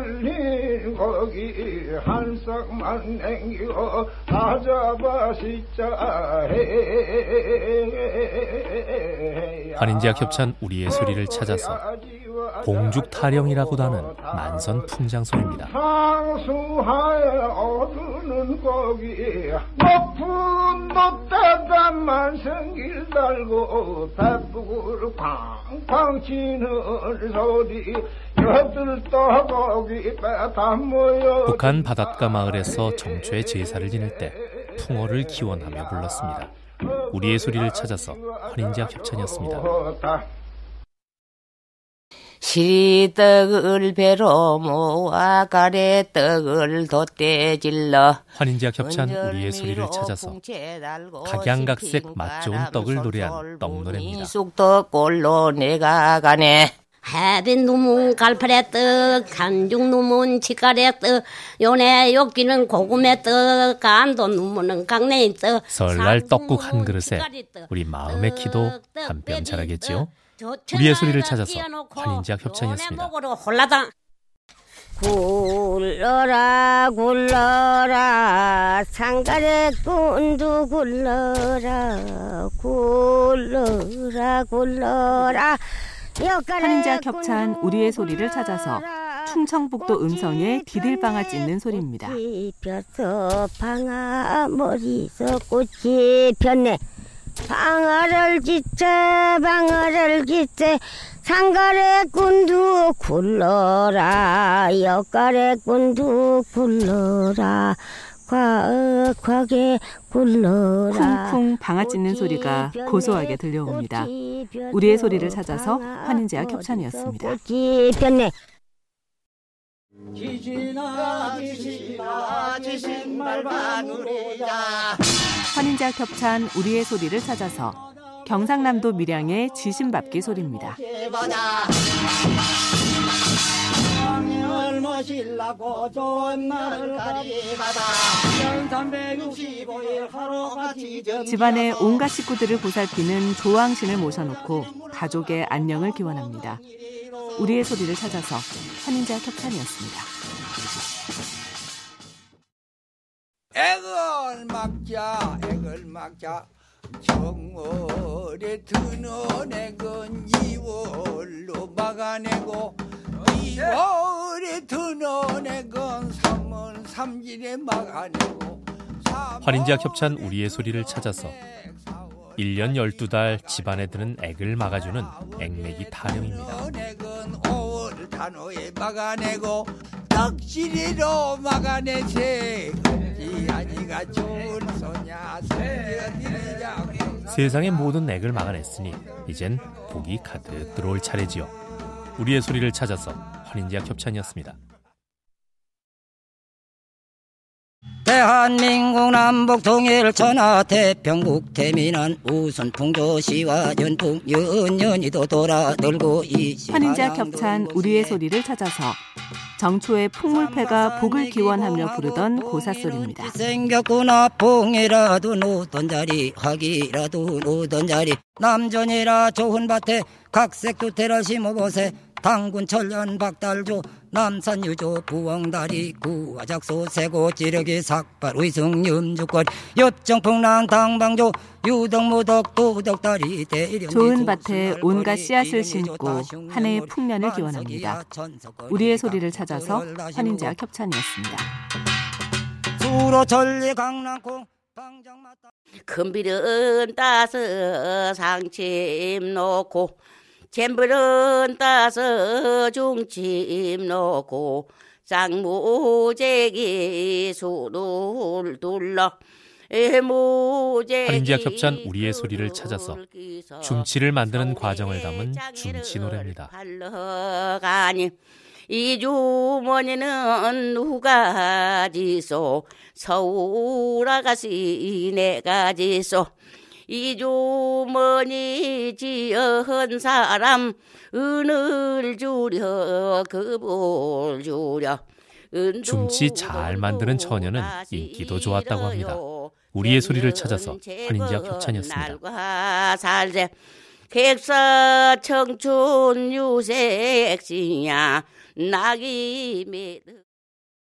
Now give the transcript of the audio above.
걸린 거기 한 싹만 남기고 다 잡아 씻자 환인제약 협찬 우리의 소리를 찾아서 봉죽 타령이라고도 하는 만선 모여 북한 바닷가 마을에서 정초의 제사를 지낼 때 풍어를 기원하며 불렀습니다. 우리의 소리를 찾아서 환인제약 협찬이었습니다. 시리떡을 배로 모아 가래떡을 돛대질러 환인제약 협찬 우리의 소리를 찾아서 각양각색 맛 좋은 떡을 노래한 떡노래입니다. 쑥떡 꼴로 내가 가네 해빈 누문 갈파래떡 간죽 누문 치가래떡 요네 욕기는 고구매떡 간도 누문은 강내떡 설날 떡국 한 그릇에 우리 마음의 키도 한뼘 자라겠지요. 우리의 소리를 찾아서 환인제약 협찬이었습니다. 굴러라 굴러라 상가래 꾼두 굴러라 굴러라 굴러라 환인제약 협찬 우리의 소리를 찾아서 충청북도 음성의 디딜방아 찢는 소리입니다. 펴서 방아 머리서 꽃이 폈네 방아를 짓자 방아를 짓자 상가래 꾼두 굴러라 역가래 꾼두 굴러라 과하게 굴러라 쿵쿵 방아 찢는 소리가 고소하게 들려옵니다. 우리의 소리를 찾아서 환인제약 협찬이었습니다. 꽃이 지지나 지시나 지신 말만 누리자 환인제약 협찬 우리의 소리를 찾아서 경상남도 밀양의 지신밥기 소리입니다. 모실라고 좋은 날을 가리바다 1365일 하루같이 집안의 온갖 식구들을 보살피는 조왕신을 모셔놓고 가족의 안녕을 기원합니다. 우리의 소리를 찾아서 환인제약 협찬이었습니다. 막자 액을 막자 정월에 드는 액은 2월로 막아내고 2월에 드는 액은 3월 3일에 막아내고 환인제약 협찬 우리의 소리를 찾아서 1년 12달 집안에 드는 액을 막아주는 액맥이 타령입니다. 액은 5월 단호에 막아내고 떡시리로 막아내세 아니가 좋은 소냐 세상의 모든 액을 막아냈으니 이젠 복이 가득 들어올 차례지요. 우리의 소리를 찾아서 환인제약 협찬이었습니다. 대한민국 남북 통일 천하 태평국 태민한 우선 풍조시와 연풍 연연이도 돌아들고 이 환인제약 협찬 우리의 소리를 찾아서 정초의 풍물패가 복을 기원하며 부르던 고사소리입니다. 생겼구나. 봉이라도 놓던 자리 학이라도 놓던 자리. 남전이라 좋은 밭에 각색도 테러 심어보세 당군 천년 박달조 남산 유조 부엉다리 구화작소 세고 지력이 삭발 의승 염주권 엽정 풍랑 당방조 유덕 무덕 도덕다리 대령 좋은 밭에 온갖 씨앗을 심고 한 해의 풍년을 기원합니다. 우리의 소리를 찾아서 환인제약 협찬이었습니다. 수로 전리 강남콩 금비른 따서 상침 놓고 잼불은 따서 중침 놓고 쌍무제기 수를 둘러 할인지약 협찬 우리의 소리를 찾아서 줌치를 만드는 과정을 담은 줌치 노래입니다. 이 주머니는 누가 지소 서울 아가씨 내가 지소 이 주머니 지은 사람 은을 주려 급을 주려 줌치 잘 만드는 처녀는 인기도 좋았다고 합니다. 우리의 소리를 찾아서 환인지약 협찬이었습니다. 객사 청춘 유색시냐 낙이 매드